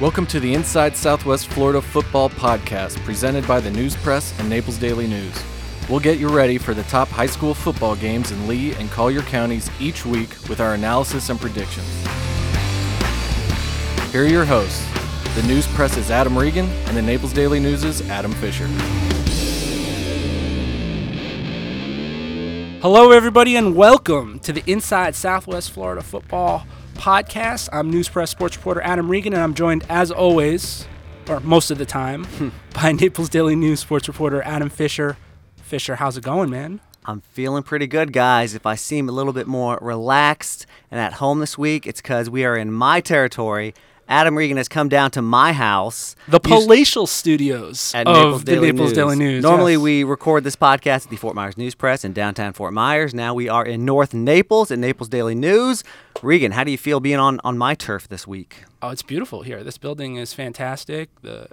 Welcome to the Inside Southwest Florida Football Podcast, presented by the News Press and Naples Daily News. We'll get you ready for the top high school football games in Lee and Collier counties each week with our analysis and predictions. Here are your hosts. The News Press is Adam Regan, and the Naples Daily News Adam Fisher. Hello, everybody, and welcome to the Inside Southwest Florida Football Podcast. I'm News Press sports reporter Adam Regan, and I'm joined, as always, or most of the time, hmm. by Naples Daily News sports reporter Adam Fisher. Fisher, how's it going, man? I'm feeling pretty good, guys. If I seem a little bit more relaxed and at home this week, it's because we are in my territory. Adam Regan has come down to my house. The Us- palatial studios at of Naples the Daily Naples News. Daily News. Normally, yes. we record this podcast at the Fort Myers News Press in downtown Fort Myers. Now we are in North Naples at Naples Daily News. Regan, how do you feel being on, on my turf this week? Oh, it's beautiful here. This building is fantastic. The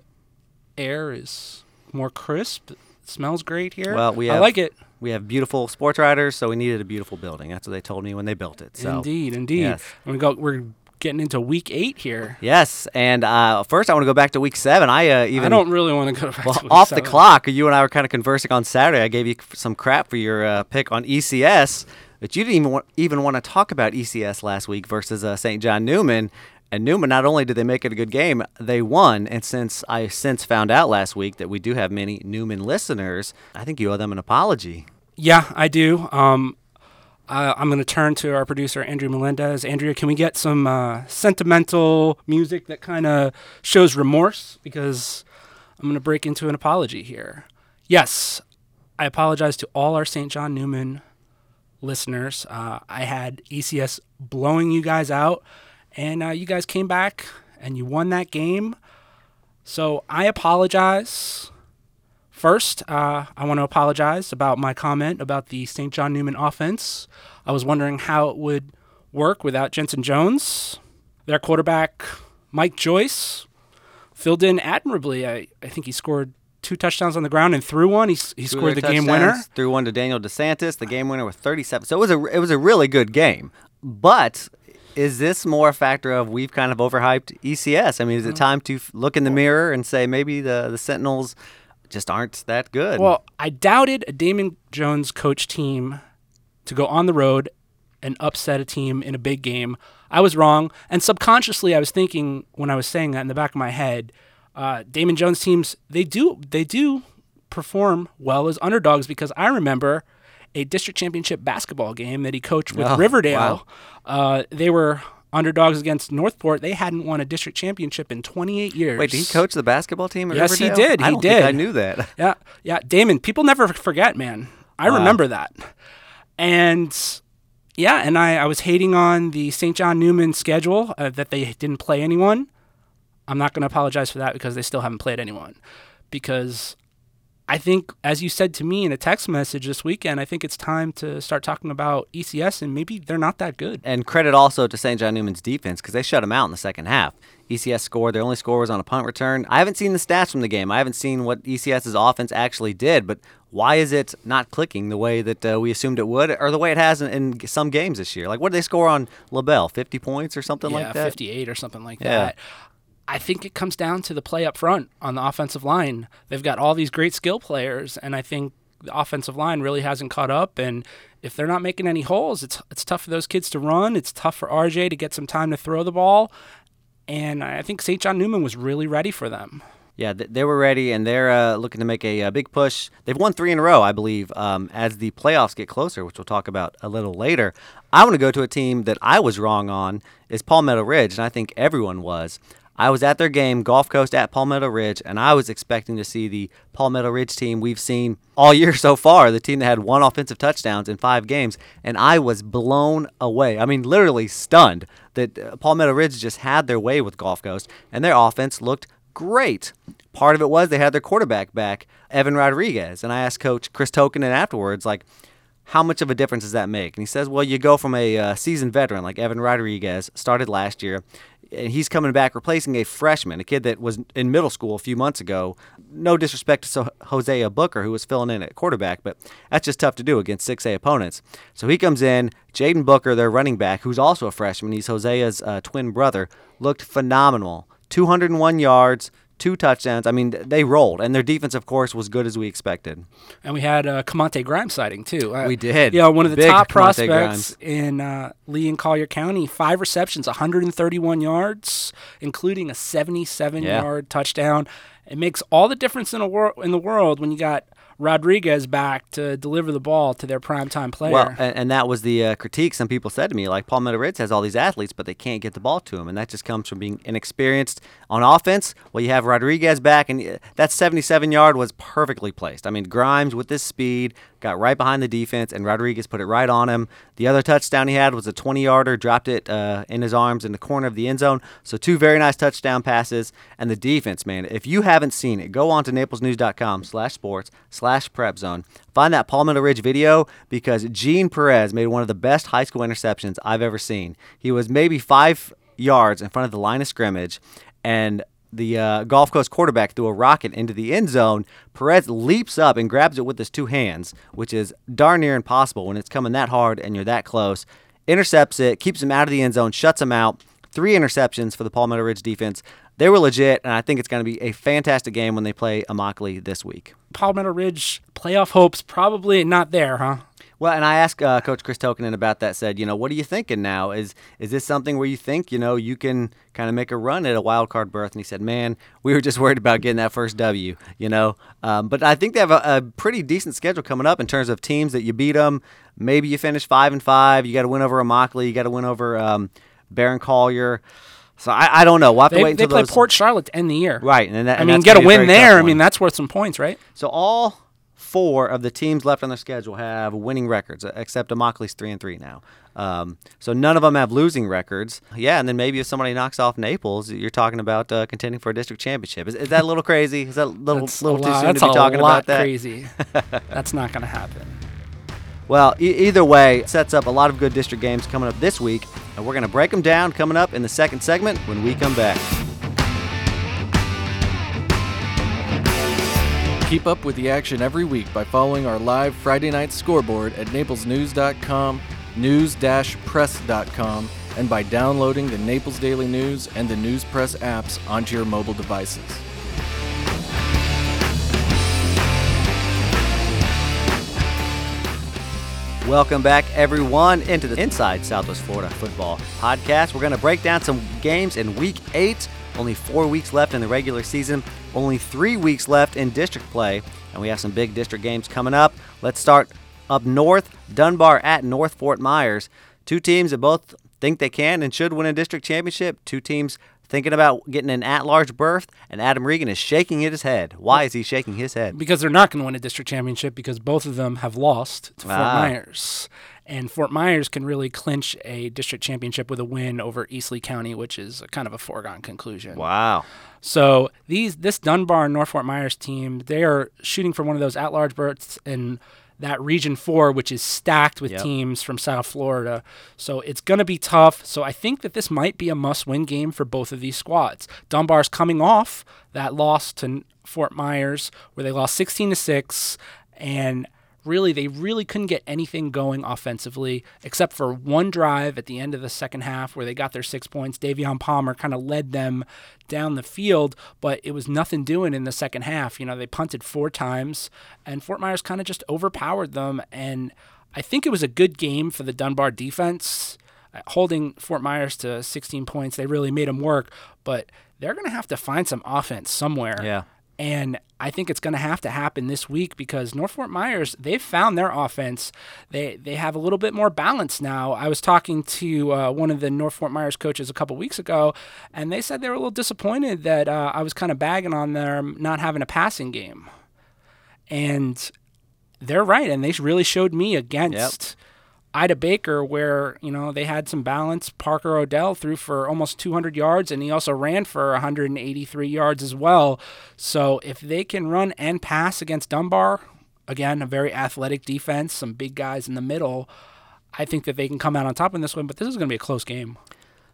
air is more crisp. It smells great here. Well, we I like it. We have beautiful sports writers, so we needed a beautiful building. That's what they told me when they built it. So. indeed, indeed. yes. And we go. We're getting into week eight here. Yes, and uh, first I want to go back to week seven. I uh, even I don't really want to go back Well, to week off the clock, you and I were kind of conversing on Saturday. I gave you some crap for your uh, pick on ECS, but you didn't even want, even want to talk about ECS last week versus uh, St. John Newman. And Newman, not only did they make it a good game, they won. And since I since found out last week that we do have many Newman listeners, I think you owe them an apology. Yeah, I do. Um, I, I'm going to turn to our producer, Andrea Melendez. Andrea, can we get some uh, sentimental music that kind of shows remorse? Because I'm going to break into an apology here. Yes, I apologize to all our St. John Newman listeners. Uh, I had ECS blowing you guys out, and uh, you guys came back and you won that game. So I apologize. First, uh, I want to apologize about my comment about the St. John Newman offense. I was wondering how it would work without Jensen Jones. Their quarterback, Mike Joyce, filled in admirably. I, I think he scored two touchdowns on the ground and threw one. He, he scored the game winner. Threw one to Daniel DeSantis, the game winner with 37. So it was a it was a really good game. But is this more a factor of we've kind of overhyped ECS? I mean, is Mm. it time to look in the mirror and say maybe the the Sentinels just aren't that good? Well, I doubted a Damon Jones coach team to go on the road and upset a team in a big game. I was wrong, and subconsciously, I was thinking when I was saying that in the back of my head, uh, Damon Jones teams they do they do perform well as underdogs because I remember a district championship basketball game that he coached with Oh, Riverdale. wow. Uh, they were underdogs against Northport. They hadn't won a district championship in 28 years. Wait, did he coach the basketball team? Yes, he Riverdale? did. I He don't think I knew that. Yeah, yeah, Damon. People never forget, man. I remember that. And yeah, and I, I was hating on the St. John Newman schedule uh, that they didn't play anyone. I'm not going to apologize for that because they still haven't played anyone. Because I think, as you said to me in a text message this weekend, I think it's time to start talking about ECS and maybe they're not that good. And credit also to St. John Newman's defense because they shut them out in the second half. ECS scored. Their only score was on a punt return. I haven't seen the stats from the game. I haven't seen what ECS's offense actually did. But why is it not clicking the way that uh, we assumed it would, or the way it has in, in some games this year? Like, what did they score on LaBelle? 50 points or something yeah, like that? 58 or something like Yeah. that. I think it comes down to the play up front on the offensive line. They've got all these great skill players, and I think the offensive line really hasn't caught up. And if they're not making any holes, it's it's tough for those kids to run. It's tough for RJ to get some time to throw the ball. And I think St. John Newman was really ready for them. Yeah, they were ready, and they're uh, looking to make a, uh big push. They've won three in a row, I believe, um, as the playoffs get closer, which we'll talk about a little later. I want to go to a team that I was wrong on is Palmetto Ridge, and I think everyone was. I was at their game, Gulf Coast at Palmetto Ridge, and I was expecting to see the Palmetto Ridge team we've seen all year so far, the team that had one offensive touchdowns in five games, and I was blown away. I mean, literally stunned that uh, Palmetto Ridge just had their way with Gulf Coast, and their offense looked great. Part of it was they had their quarterback back, Evan Rodriguez, and I asked Coach Chris Token afterwards, like, how much of a difference does that make? And he says, well, you go from a uh, seasoned veteran like Evan Rodriguez, started last year, and he's coming back replacing a freshman, a kid that was in middle school a few months ago. No disrespect to Hosea Booker, who was filling in at quarterback, but that's just tough to do against 6A opponents. So he comes in. Jaden Booker, their running back, who's also a freshman, he's Hosea's uh, twin brother, looked phenomenal. 201 yards, two touchdowns. I mean, they rolled, and their defense, of course, was good as we expected. And we had uh, Camonte Grimes sighting too. Uh, We did. Yeah, one of the Big top Camonte prospects Grimes. in uh, Lee and Collier County. Five receptions, 131 yards, including a 77-yard touchdown. It makes all the difference in a wor- in the world when you got Rodriguez back to deliver the ball to their primetime player. Well, and, and that was the uh, critique some people said to me. Like Palmetto Ridge has all these athletes, but they can't get the ball to him. and that just comes from being inexperienced on offense. Well, you have Rodriguez back, and uh, that 77 yard was perfectly placed. I mean, Grimes with this speed got right behind the defense, and Rodriguez put it right on him. The other touchdown he had was a 20 yarder, dropped it uh, in his arms in the corner of the end zone. So two very nice touchdown passes, and the defense, man. If you haven't seen it, go on to naplesnews.com slash sports slash prep zone. Find that Palmetto Ridge video because Gene Perez made one of the best high school interceptions I've ever seen. He was maybe five yards in front of the line of scrimmage, and the uh, Gulf Coast quarterback threw a rocket into the end zone. Perez leaps up and grabs it with his two hands, which is darn near impossible when it's coming that hard and you're that close. Intercepts it, keeps him out of the end zone, shuts him out. Three interceptions for the Palmetto Ridge defense. They were legit, and I think it's going to be a fantastic game when they play Immokalee this week. Palmetto Ridge playoff hopes probably not there, huh? Well, and I asked uh, Coach Chris Tokenen about that. Said, you know, what are you thinking now? Is is this something where you think, you know, you can kind of make a run at a wild card berth? And he said, man, we were just worried about getting that first W, you know. Um, but I think they have a, a pretty decent schedule coming up in terms of teams that you beat them. Maybe you finish five and five. You got to win over Immokalee. You got to win over um, Barron Collier. So I, I don't know. We'll have to They, wait they play those. Port Charlotte to end the year. Right, and that, I and mean, get a win there. I one. mean, that's worth some points, right? So all four of the teams left on their schedule have winning records, uh, except Immokalee's three and three now. Um, so none of them have losing records. Yeah, and then maybe if somebody knocks off Naples, you're talking about uh, contending for a district championship. Is, is that a little crazy? Is that a little, little too soon to be talking about that? crazy. that's not going to happen. Well, e- either way, sets up a lot of good district games coming up this week, and we're going to break them down coming up in the second segment when we come back. Keep up with the action every week by following our live Friday night scoreboard at naplesnews.com, news-press.com, and by downloading the Naples Daily News and the News Press apps onto your mobile devices. Welcome back, everyone, into the Inside Southwest Florida Football Podcast. We're going to break down some games in Week 8. Only four weeks left in the regular season, only three weeks left in district play, and we have some big district games coming up. Let's start up north Dunbar at North Fort Myers. Two teams that both think they can and should win a district championship. Two teams thinking about getting an at large berth, and Adam Regan is shaking his head. Why is he shaking his head? Because they're not going to win a district championship because both of them have lost to Fort Ah. Myers. And Fort Myers can really clinch a district championship with a win over East Lee County, which is a kind of a foregone conclusion. Wow. So these this Dunbar and North Fort Myers team, they are shooting for one of those at-large berths in that Region Four, which is stacked with Yep. teams from South Florida. So it's going to be tough. So I think that this might be a must-win game for both of these squads. Dunbar's coming off that loss to Fort Myers, where they lost 16 to six, and really they really couldn't get anything going offensively except for one drive at the end of the second half where they got their six points. Davion Palmer kind of led them down the field, but it was nothing doing in the second half. You know, they punted four times and Fort Myers kind of just overpowered them and I think it was a good game for the Dunbar defense. Uh, Holding Fort Myers to 16 points, they really made them work, but they're going to have to find some offense somewhere. Yeah. And I think it's going to have to happen this week because North Fort Myers, they've found their offense. They they have a little bit more balance now. I was talking to uh, one of the North Fort Myers coaches a couple weeks ago, and they said they were a little disappointed that uh, I was kind of bagging on them not having a passing game. And they're right, and they really showed me against Ida Baker, where you know they had some balance. Parker Odell threw for almost 200 yards, and he also ran for 183 yards as well. So if they can run and pass against Dunbar, again a very athletic defense, some big guys in the middle, I think that they can come out on top in this one. But this is going to be a close game.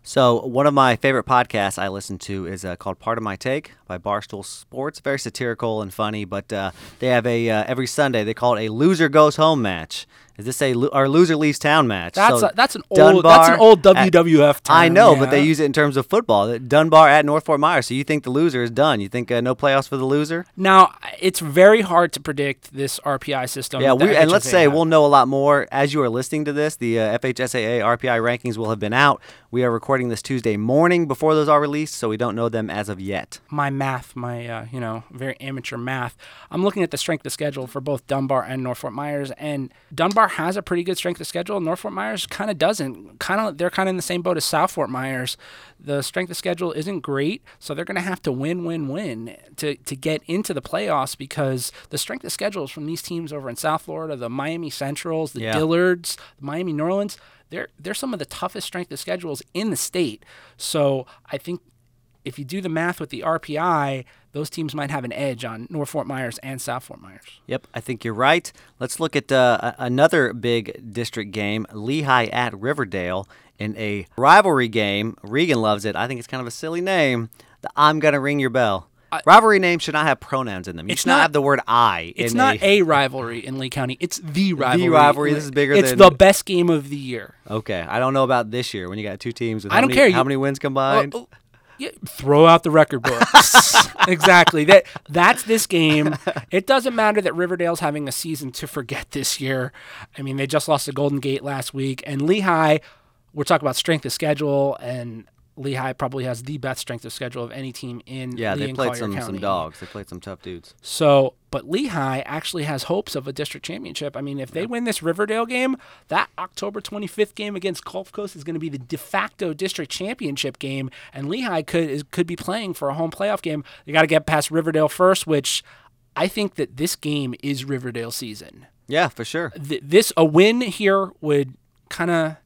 So one of my favorite podcasts I listen to is uh, called Pardon My Take by Barstool Sports. Very satirical and funny, but uh, they have a uh, every Sunday they call it a loser goes home match, Is this a our loser leaves town match? That's So a, that's an old that's an Dunbar old at- WWF. Term, I know, but they use it in terms of football. Dunbar at North Fort Myers. So you think the loser is done? You think uh, no playoffs for the loser? Now it's very hard to predict this RPI system. Yeah, we, and let's say have. we'll know a lot more as you are listening to this. The uh, FHSAA RPI rankings will have been out. We are recording this Tuesday morning before those are released, so we don't know them as of yet. my math, my uh, you know very amateur math. I'm looking at the strength of schedule for both Dunbar and North Fort Myers, and Dunbar has a pretty good strength of schedule. North Fort Myers kind of doesn't. Kind of they're kind of in the same boat as South Fort Myers. The strength of schedule isn't great, so they're going to have to win, win, win to to get into the playoffs because the strength of schedules from these teams over in South Florida, the Miami Centrals, the Yeah. Dillards, the Miami Norland. They're, they're some of the toughest strength of schedules in the state. So I think if you do the math with the RPI, those teams might have an edge on North Fort Myers and South Fort Myers. Yep, I think you're right. Let's look at uh, another big district game, Lehigh at Riverdale, in a rivalry game. Regan loves it. I think it's kind of a silly name. The I'm gonna ring your bell. rivalry names should not have pronouns in them. You should not, not- have the word I. It's not a, a rivalry in Lee County. It's the rivalry. The rivalry. This is bigger It's than- the best game of the year. Okay, I don't know about this year when you got two teams with I how don't many, care. how You- many wins combined. Well, throw out the record books. exactly. That that's this game. It doesn't matter that Riverdale's having a season to forget this year. I mean, they just lost to Golden Gate last week, and Lehigh. We're talking about strength of schedule, and Lehigh probably has the best strength of schedule of any team in yeah, Lee they played Collier some County. some dogs. They played some tough dudes. So, but Lehigh actually has hopes of a district championship. I mean, if they win this Riverdale game, that October 25th game against Gulf Coast is going to be the de facto district championship game, and Lehigh could is, could be playing for a home playoff game. They got to get past Riverdale first, which I think that this game is Riverdale season. Yeah, for sure. Th- this a win here would kind of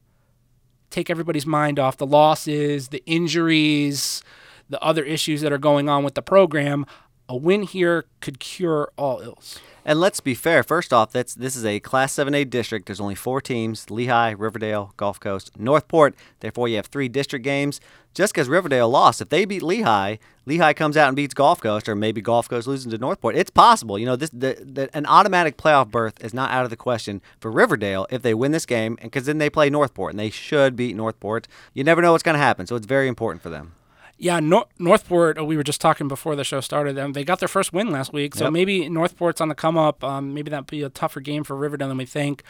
take everybody's mind off the losses, the injuries, the other issues that are going on with the program. A win here could cure all ills. And let's be fair. First off, that's this is a Class 7A district. There's only four teams: Lehigh, Riverdale, Gulf Coast, Northport. Therefore, you have three district games. Just because Riverdale lost, if they beat Lehigh, Lehigh comes out and beats Gulf Coast, or maybe Gulf Coast losing to Northport. It's possible. You know, this the, the, an automatic playoff berth is not out of the question for Riverdale if they win this game, and because then they play Northport, and they should beat Northport. You never know what's going to happen, so it's very important for them. Yeah, Nor- Northport. uh, We were just talking before the show started. Them they got their first win last week, so Yep. maybe Northport's on the come up. Um, maybe that'd be a tougher game for Riverdale than we think.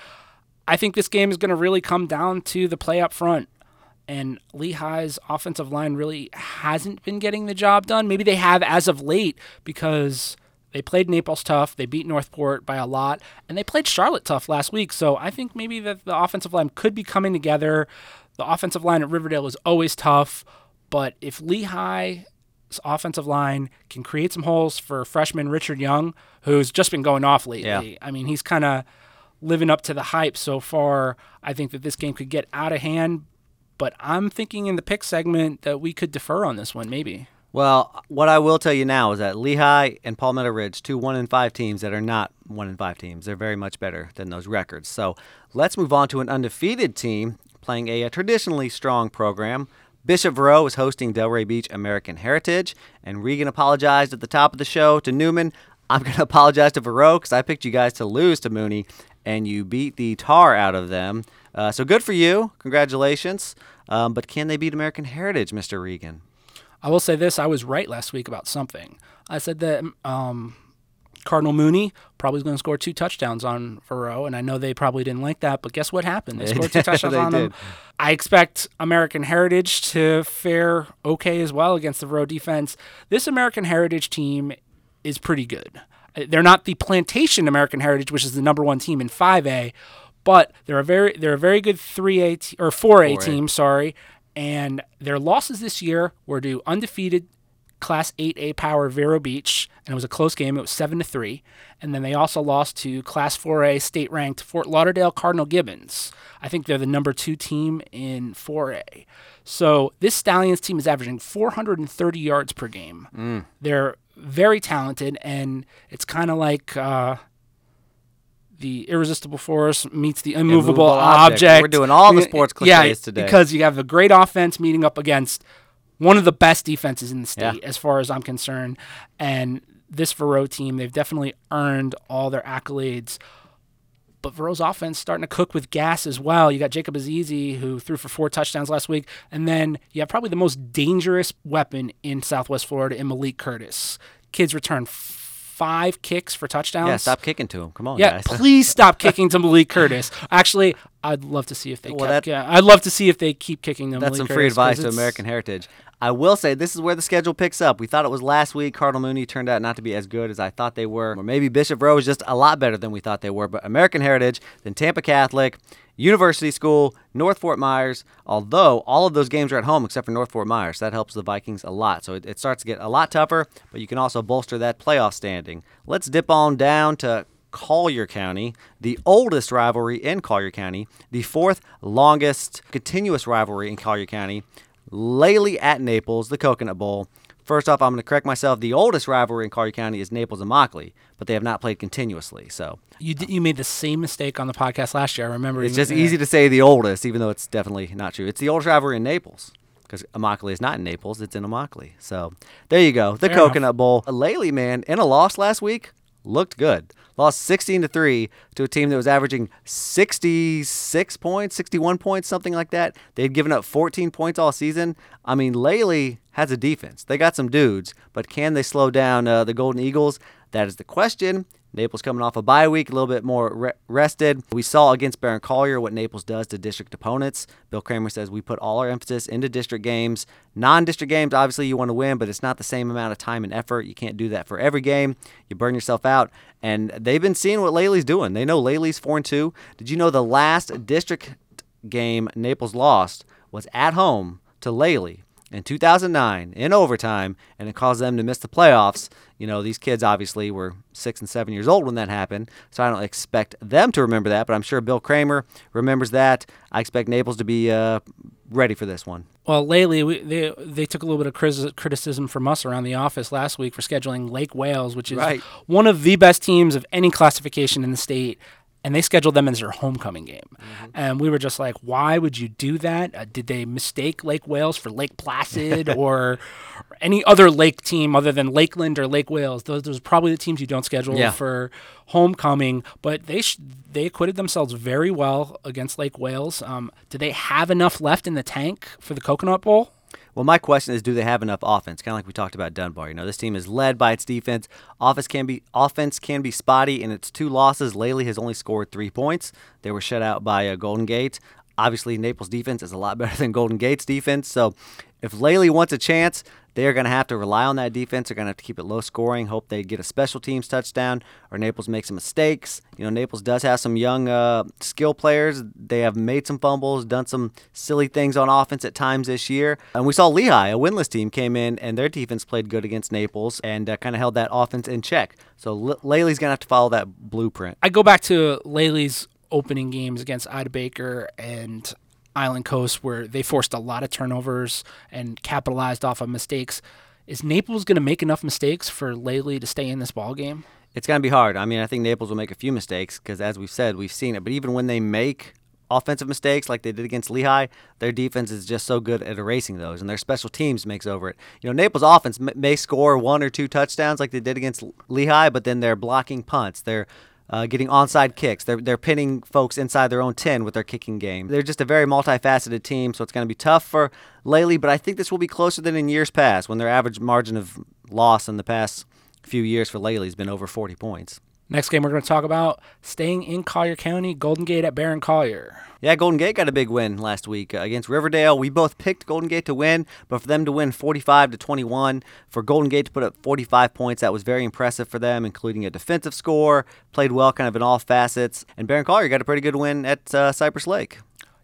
I think this game is going to really come down to the play up front. And Lehigh's offensive line really hasn't been getting the job done. Maybe they have as of late because they played Naples tough. They beat Northport by a lot, and they played Charlotte tough last week. So I think maybe that the offensive line could be coming together. The offensive line at Riverdale is always tough, but if Lehigh's offensive line can create some holes for freshman Richard Young, who's just been going off lately. Yeah. I mean, he's kind of living up to the hype so far. I think that this game could get out of hand, but I'm thinking in the pick segment that we could defer on this one, maybe. Well, what I will tell you now is that Lehigh and Palmetto Ridge, two one and five teams that are not one and five teams, they're very much better than those records. So let's move on to an undefeated team playing a, traditionally strong program. Bishop Verot is hosting Delray Beach American Heritage, and Regan apologized at the top of the show to Newman. I'm going to apologize to Verot because I picked you guys to lose to Mooney, and you beat the tar out of them. Uh, so good for you. Congratulations. Um, but can they beat American Heritage, Mr. Regan? I will say this: I was right last week about something. I said that um, Cardinal Mooney probably going to score two touchdowns on Verot, and I know they probably didn't like that, but guess what happened? They scored two touchdowns on them. I expect American Heritage to fare okay as well against the Verot defense. This American Heritage team is pretty good. Uh, They're not the Plantation American Heritage, which is the number one team in 5A, but they're a very they're a very good 3A t- or 4A, 4A. team. Sorry, and their losses this year were to undefeated Class 8A power Vero Beach, and it was a close game. It was seven to three, and then they also lost to Class 4A state ranked Fort Lauderdale Cardinal Gibbons. I think they're the number two team in 4A. So this Stallions team is averaging 430 yards per game. They're very talented, and it's kind of like. Uh, the irresistible force meets the immovable, Immovable object. object. We're doing all the Yeah, sports yeah, cliches today. because you have a great offense meeting up against one of the best defenses in the Yeah. state, as far as I'm concerned. And this Verot team, they've definitely earned all their accolades. But Verot's offense starting to cook with gas as well. You got Jacob Azizi, who threw for four touchdowns last week. And then you have probably the most dangerous weapon in Southwest Florida in Malik Curtis. Kids return five kicks for touchdowns. Yeah, stop kicking to him. Come on, Yeah, guys. please stop kicking to Malik Curtis. Actually, I'd love to see if they Well, kept, yeah, I'd love to see if they keep kicking them. That's Malik some Curtis free advice to American Heritage. I will say this is where the schedule picks up. We thought it was last week. Cardinal Mooney turned out not to be as good as I thought they were. Or maybe Bishop Verot is just a lot better than we thought they were. But American Heritage, then Tampa Catholic, University School, North Fort Myers. Although all of those games are at home except for North Fort Myers, that helps the Vikings a lot. So it, it starts to get a lot tougher. But you can also bolster that playoff standing. Let's dip on down to Collier County, the oldest rivalry in Collier County, the fourth longest continuous rivalry in Collier County. Lely at Naples, the Coconut Bowl. First off, I'm going to correct myself. The oldest rivalry in Collier County is Naples and Immokalee, but they have not played continuously. So You you made the same mistake on the podcast last year. I remember. it's just easy to say the oldest, even though it's definitely not true. It's the oldest rivalry in Naples because Immokalee is not in Naples; it's in Immokalee. So there you go, the Fair enough. Coconut Bowl. Lely, man, in a loss last week, looked good. Lost 16 to three to a team that was averaging 66 points, 61 points, something like that. They had given up 14 points all season. I mean, Lely has a defense. They got some dudes, but can they slow down uh, the Golden Eagles? That is the question. Naples coming off a bye week, a little bit more re- rested. We saw against Barron Collier what Naples does to district opponents. Bill Kramer says we put all our emphasis into district games. Non district games, obviously, you want to win, but it's not the same amount of time and effort. You can't do that for every game. You burn yourself out. And they've been seeing what Lely's doing. They know Lely's 4 and 2. Did you know the last district game Naples lost was at home to Lely? In 2009 in overtime, and it caused them to miss the playoffs. You know, these kids obviously were six and seven years old when that happened, so I don't expect them to remember that, but I'm sure Bill Kramer remembers that. I expect Naples to be uh, ready for this one. Well, lately we, they they took a little bit of cris- criticism from us around the office last week for scheduling Lake Wales, which is Right. one of the best teams of any classification in the state. And they scheduled them as their homecoming game, and we were just like, "Why would you do that? Uh, did they mistake Lake Wales for Lake Placid or any other lake team other than Lakeland or Lake Wales? Those, those are probably the teams you don't schedule Yeah. for homecoming." But they sh- they acquitted themselves very well against Lake Wales. Um, do they have enough left in the tank for the Coconut Bowl? Well, my question is, do they have enough offense? Kind of like we talked about Dunbar. You know, this team is led by its defense. Offense can be offense can be spotty. In its two losses, Lely has only scored three points. They were shut out by uh, Golden Gate. Obviously, Naples' defense is a lot better than Golden Gate's defense. So, if Lely wants a chance, they are going to have to rely on that defense. They're going to have to keep it low scoring. Hope they get a special teams touchdown, or Naples makes some mistakes. You know, Naples does have some young uh, skill players. They have made some fumbles, done some silly things on offense at times this year. And we saw Lehigh, a winless team, came in and their defense played good against Naples and uh, kind of held that offense in check. So Lely's going to have to follow that blueprint. I go back to Lely's opening games against Ida Baker and Island Coast, where they forced a lot of turnovers and capitalized off of mistakes. Is Naples going to make enough mistakes for Lely to stay in this ball game? It's going to be hard. I mean, I think Naples will make a few mistakes because, as we've said, we've seen it. But even when they make offensive mistakes like they did against Lehigh, their defense is just so good at erasing those, and their special teams makes over it. You know, Naples' offense may score one or two touchdowns like they did against Lehigh, but then they're blocking punts. They're uh, getting onside kicks. They're, they're pinning folks inside their own 10 with their kicking game. They're just a very multifaceted team, so it's going to be tough for Lely, but I think this will be closer than in years past when their average margin of loss in the past few years for Lely has been over 40 points. Next game we're going to talk about staying in Collier County, Golden Gate at Barron Collier. Yeah, Golden Gate got a big win last week uh, against Riverdale. We both picked Golden Gate to win, but for them to win 45 to 21, for Golden Gate to put up 45 points, that was very impressive for them, including a defensive score. Played well, kind of in all facets. And Barron Collier got a pretty good win at uh, Cypress Lake.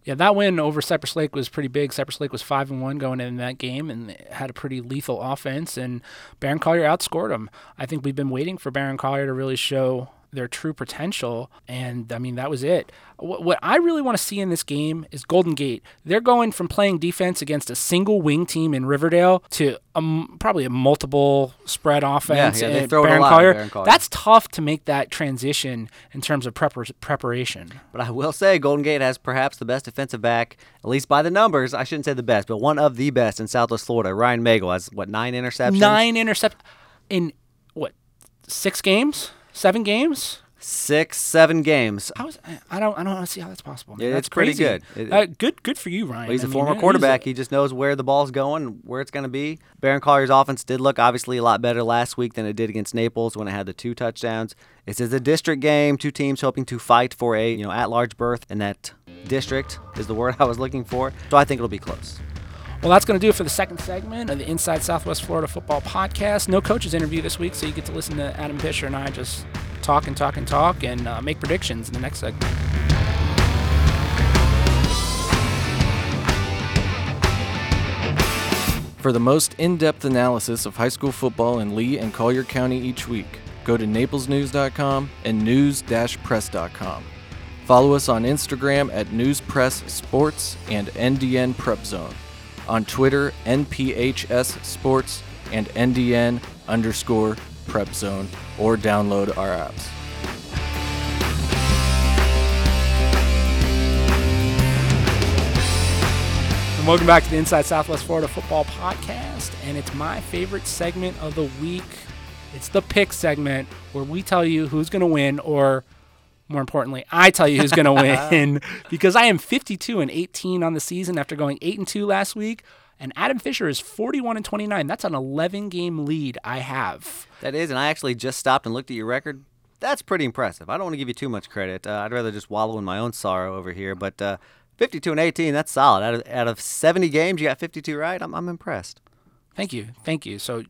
Yeah, that win over Cypress Lake was pretty big. Cypress Lake was five and one going in that game, and had a pretty lethal offense. And Barron Collier outscored them. I think we've been waiting for Barron Collier to really show their true potential, and I mean that was it. What, what I really want to see in this game is Golden Gate. They're going from playing defense against a single wing team in Riverdale to um, probably a multiple spread offense yeah, they at throw it a Barron lot Collier. Barron Collier. That's tough to make that transition in terms of prepar- preparation. But I will say Golden Gate has perhaps the best defensive back, at least by the numbers. I shouldn't say the best, but one of the best in Southwest Florida. Ryan Magel has, what, nine interceptions? nine interceptions in what six games, seven games. Six, seven games. How is, I don't I don't see how that's possible. man. Yeah, that's it's pretty crazy. good. It- uh, good good for you, Ryan. Well, he's I a mean, former quarterback. a- he just knows where the ball's going, where it's going to be. Barron Collier's offense did look obviously a lot better last week than it did against Naples when it had the two touchdowns. This is a district game, two teams hoping to fight for a you know at-large berth, and that district is the word I was looking for. So I think it'll be close. Well, that's going to do it for the second segment of the Inside Southwest Florida Football Podcast. No coaches interview this week, so you get to listen to Adam Fisher and I just talk and talk and talk and uh, make predictions in the next segment. For the most in depth analysis of high school football in Lee and Collier County each week, go to naplesnews.com and news press.com. Follow us on Instagram at Newspress Sports and NDN Prep Zone. On Twitter, NPHS Sports and NDN underscore Prep Zone, or download our apps. And welcome back to the Inside Southwest Florida Football Podcast. And it's my favorite segment of the week. It's the pick segment where we tell you who's going to win, or more importantly, I tell you who's going to win because I am 52 and 18 on the season after going 8 and 2 last week. And Adam Fisher is 41 and 29. That's an 11 game lead I have. That is, and I actually just stopped and looked at your record. That's pretty impressive. I don't want to give you too much credit. Uh, I'd rather just wallow in my own sorrow over here. But uh, 52 and 18, that's solid. Out of, out of 70 games, you got 52 right. I'm, I'm impressed. Thank you. Thank you. So,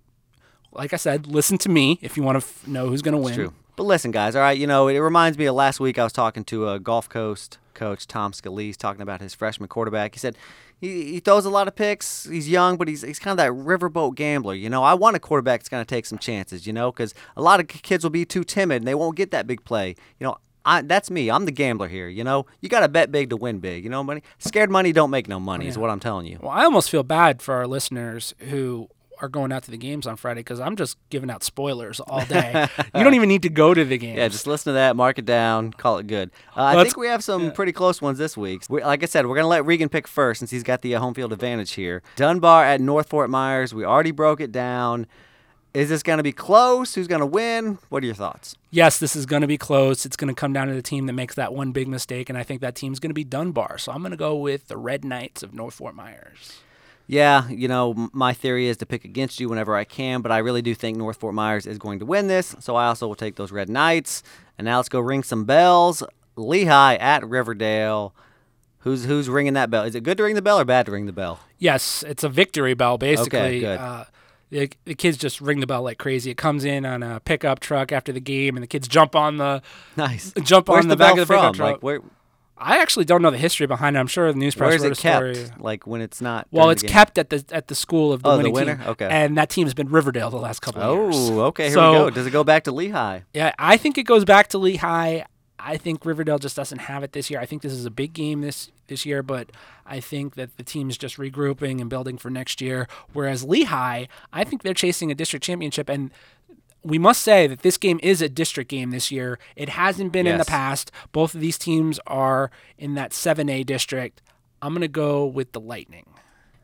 like I said, listen to me if you want to f- know who's going to win. True. But listen, guys, all right, you know, it reminds me of last week I was talking to a Gulf Coast coach, Tom Scalise, talking about his freshman quarterback. He said he, he throws a lot of picks. He's young, but he's, he's kind of that riverboat gambler. You know, I want a quarterback that's going to take some chances, you know, because a lot of kids will be too timid and they won't get that big play. You know, I, that's me. I'm the gambler here. You know, you got to bet big to win big. You know, money. Scared money don't make no money. Is Yeah. what I'm telling you. Well, I almost feel bad for our listeners who are going out to the games on Friday because I'm just giving out spoilers all day. you don't even need to go to the games. Yeah, just listen to that, mark it down, call it good. Uh, I think we have some pretty close ones this week. we like I said, we're going to let Regan pick first since he's got the uh, home field advantage here. Dunbar at North Fort Myers. We already broke it down. Is this going to be close? Who's going to win? What are your thoughts? yes, this is going to be close. It's going to come down to the team that makes that one big mistake, and I think that team's going to be Dunbar. So I'm going to go with the Red Knights of North Fort Myers. Yeah, you know, my theory is to pick against you whenever I can, but I really do think North Fort Myers is going to win this, so I also will take those Red Knights. And now let's go ring some bells. Lehigh at Riverdale. Who's who's ringing that bell? Is it good to ring the bell or bad to ring the bell? Yes, it's a victory bell, basically. good. Uh, the, the kids just ring the bell like crazy. It comes in on a pickup truck after the game, and the kids jump on the Nice. jump Where's on the, the, back of the pickup from? truck. Like where? I actually don't know the history behind it. I'm sure the news press Where is wrote it a kept? story. Like when it's not. Well, it's kept at the at the school of the Oh, the winner? team. Okay. And that team's been Riverdale the last couple of oh, years. Oh, okay. Here So- we go. Does it go back to Lehigh? Yeah, I think it goes back to Lehigh. I think Riverdale just doesn't have it this year. I think this is a big game this this year, but I think that the team's just regrouping and building for next year. Whereas Lehigh, I think they're chasing a district championship and we must say that this game is a district game this year. It hasn't been in the past. Both of these teams are in that 7A district. I'm going to go with the Lightning.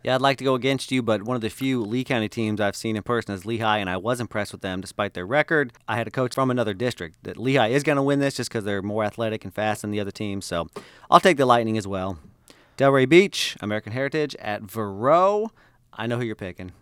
Yeah, I'd like to go against you, but one of the few Lee County teams I've seen in person is Lehigh, and I was impressed with them despite their record. I had a coach from another district that Lehigh is going to win this just because they're more athletic and fast than the other teams. So I'll take the Lightning as well. Delray Beach, American Heritage at Verot. I know who you're picking.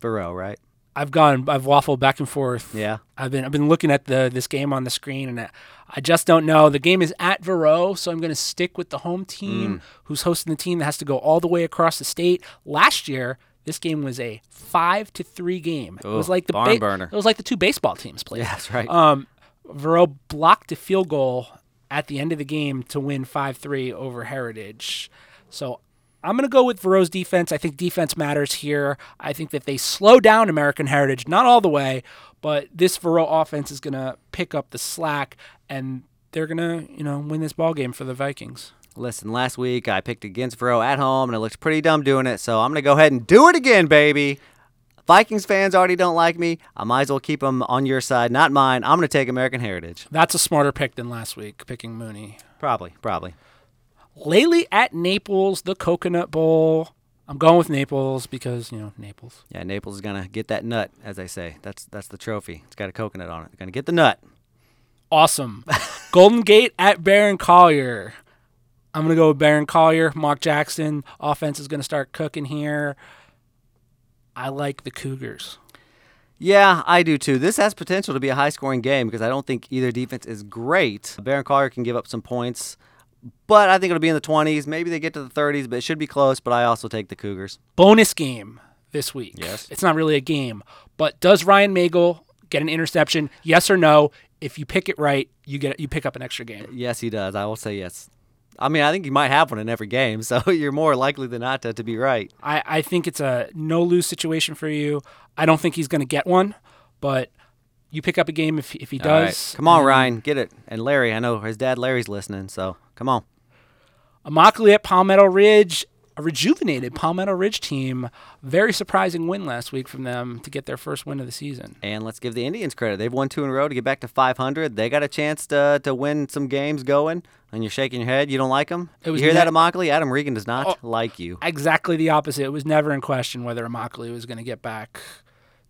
Verot, right? I've gone I've waffled back and forth. Yeah. I've been I've been looking at the this game on the screen and I, I just don't know. The game is at Verot, so I'm going to stick with the home team Mm. who's hosting the team that has to go all the way across the state. Last year, this game was a 5 to 3 game. it was like the barn burner. It was like the two baseball teams played. Yeah, that's right. Um Verot blocked a field goal at the end of the game to win 5-3 over Heritage. So I'm going to go with Verot's defense. I think defense matters here. I think that they slow down American Heritage, not all the way, but this Verot offense is going to pick up the slack and they're going to, you know, win this ball game for the Vikings. Listen, last week I picked against Verot at home, and it looked pretty dumb doing it, so I'm going to go ahead and do it again, baby. Vikings fans already don't like me. I might as well keep them on your side, not mine. I'm going to take American Heritage. That's a smarter pick than last week, picking Mooney. Probably, probably. Lely at Naples, the Coconut Bowl. I'm going with Naples because, you know, Naples. Yeah, Naples is gonna get that nut, as they say. That's that's the trophy. It's got a coconut on it. Gonna get the nut. awesome. Golden Gate at Barron Collier. I'm gonna go with Barron Collier. Mark Jackson offense is gonna start cooking here. I like the Cougars. Yeah, I do too. This has potential to be a high scoring game because I don't think either defense is great. Barron Collier can give up some points, but I think it'll be in the 20s. Maybe they get to the 30s, but it should be close. But I also take the Cougars. Bonus game this week. Yes. It's not really a game, but does Ryan Magel get an interception? Yes or no? If you pick it right, you get you pick up an extra game. Yes, he does. I will say yes. I mean, I think you might have one in every game, so you're more likely than not to, to be right. I, I think it's a no lose situation for you. I don't think he's going to get one, but you pick up a game if, if he All right. does. Come on, Ryan. Get it. And Larry, I know his dad Larry's listening, so come on. Immokalee at Palmetto Ridge, a rejuvenated Palmetto Ridge team. Very surprising win last week from them to get their first win of the season. And let's give the Indians credit. They've won two in a row to get back to 500. They got a chance to, to win some games going, and you're shaking your head. You don't like them? It was you hear that, ne- Immokalee? Adam Regan does not Oh. like you. Exactly the opposite. It was never in question whether Immokalee was going to get back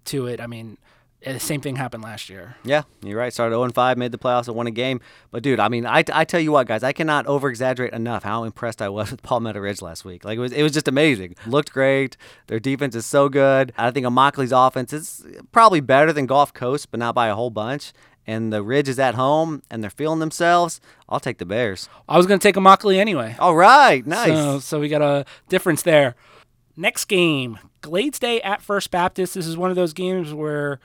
to it. I mean, the same thing happened last year. Yeah, you're right. Started 0 5, made the playoffs, and won a game. But dude, I mean, I, I tell you what, guys, I cannot over exaggerate enough how impressed I was with Palmetto Ridge last week. Like it was, it was just amazing. Looked great. Their defense is so good. I think Immokalee's offense is probably better than Gulf Coast, but not by a whole bunch. And the Ridge is at home, and they're feeling themselves. I'll take the Bears. I was going to take Immokalee anyway. All right, nice. So, so we got a difference there. Next game, Glades Day at First Baptist. This is one of those games where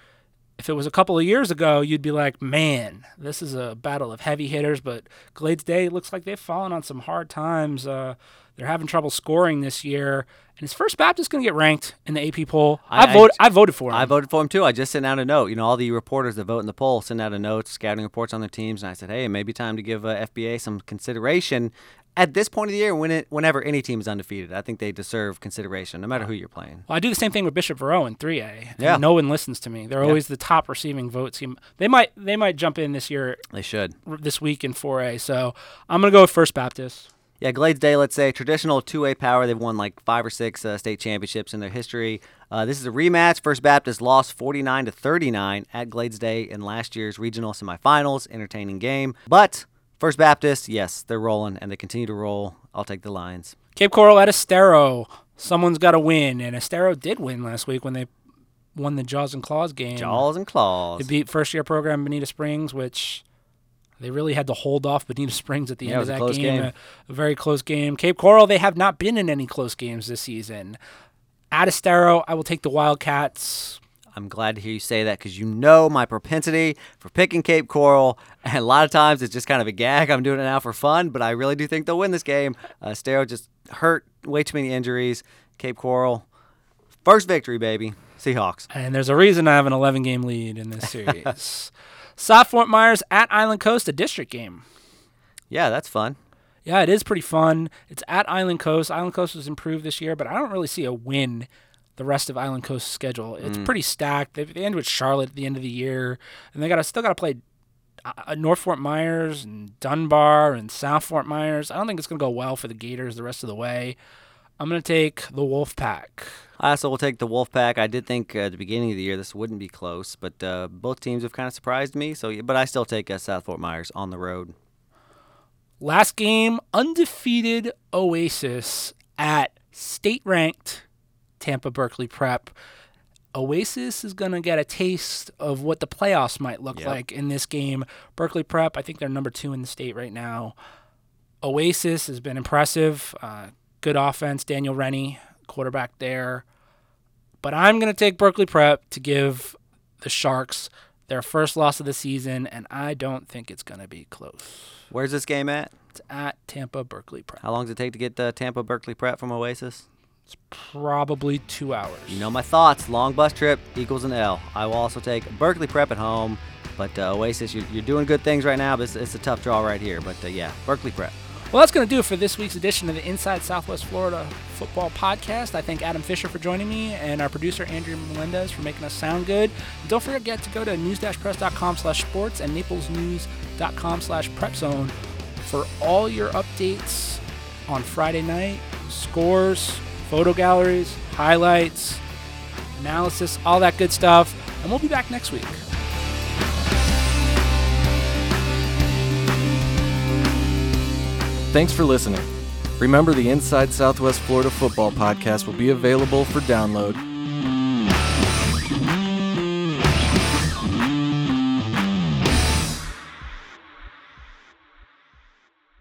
if it was a couple of years ago, you'd be like, man, this is a battle of heavy hitters. But Glades Day looks like they've fallen on some hard times. Uh, they're having trouble scoring this year. And is First Baptist going to get ranked in the AP poll? I, I- I- voted. I voted for him. I voted for him too. I just sent out a note. You know, all the reporters that vote in the poll send out a note, scouting reports on their teams, and I said, hey, it may be time to give uh, FBA some consideration. At this point of the year, when it, whenever any team is undefeated, I think they deserve consideration, no matter who you're playing. Well, I do the same thing with Bishop Verot in 3A. and Yeah. No one listens to me. They're always the top receiving vote team. They might they might jump in this year They should. this week in 4A. So I'm gonna go with First Baptist. Yeah, Glades Day, let's say traditional two-way power. They've won like five or six uh, state championships in their history. Uh, this is a rematch. First Baptist lost 49 to 39 at Glades Day in last year's regional semifinals. Entertaining game, but First Baptist, yes, they're rolling and they continue to roll. I'll take the Lions. Cape Coral at Estero. Someone's got to win, and Estero did win last week when they won the Jaws and Claws game. Jaws and claws. They beat first year program Bonita Springs, which they really had to hold off Bonita Springs at the Yeah, end of that game. game. A, a very close game. Cape Coral, they have not been in any close games this season. At Estero, I will take the Wildcats. I'm glad to hear you say that because you know my propensity for picking Cape Coral. And a lot of times it's just kind of a gag. I'm doing it now for fun, but I really do think they'll win this game. Uh, Stero just hurt way too many injuries. Cape Coral, first victory, baby. Seahawks. And there's a reason I have an 11 game lead in this series. South Fort Myers at Island Coast, a district game. Yeah, that's fun. Yeah, it is pretty fun. It's at Island Coast. Island Coast was improved this year, but I don't really see a win the rest of Island Coast's schedule. It's pretty stacked. They, they end with Charlotte at the end of the year, and they got to still got to play uh, North Fort Myers and Dunbar and South Fort Myers. I don't think it's going to go well for the Gators the rest of the way. I'm going to take the Wolf Pack. I also will take the Wolfpack. I did think uh, at the beginning of the year this wouldn't be close, but uh, both teams have kind of surprised me. So, but I still take uh, South Fort Myers on the road. Last game, undefeated Oasis at state ranked Tampa Berkeley Prep. Oasis is going to get a taste of what the playoffs might look Yep. like in this game. Berkeley Prep, I think they're number two in the state right now. Oasis has been impressive. Uh, good offense. Daniel Rennie, quarterback there. But I'm going to take Berkeley Prep to give the Sharks their first loss of the season, and I don't think it's going to be close. Where's this game at? It's at Tampa Berkeley Prep. How long does it take to get uh, Tampa Berkeley Prep from Oasis? Probably two hours. You know my thoughts. Long bus trip equals an L. I will also take Berkeley Prep at home. But uh, Oasis, you're, you're doing good things right now, but it's, it's a tough draw right here. But uh, yeah, Berkeley Prep. Well, that's going to do it for this week's edition of the Inside Southwest Florida Football Podcast. I thank Adam Fisher for joining me and our producer Andrew Melendez for making us sound good. And don't forget to go to news-press.com slash sports and naplesnews.com slash prepzone for all your updates on Friday night, scores, photo galleries, highlights, analysis, all that good stuff. And we'll be back next week. Thanks for listening. Remember, the Inside Southwest Florida Football podcast will be available for download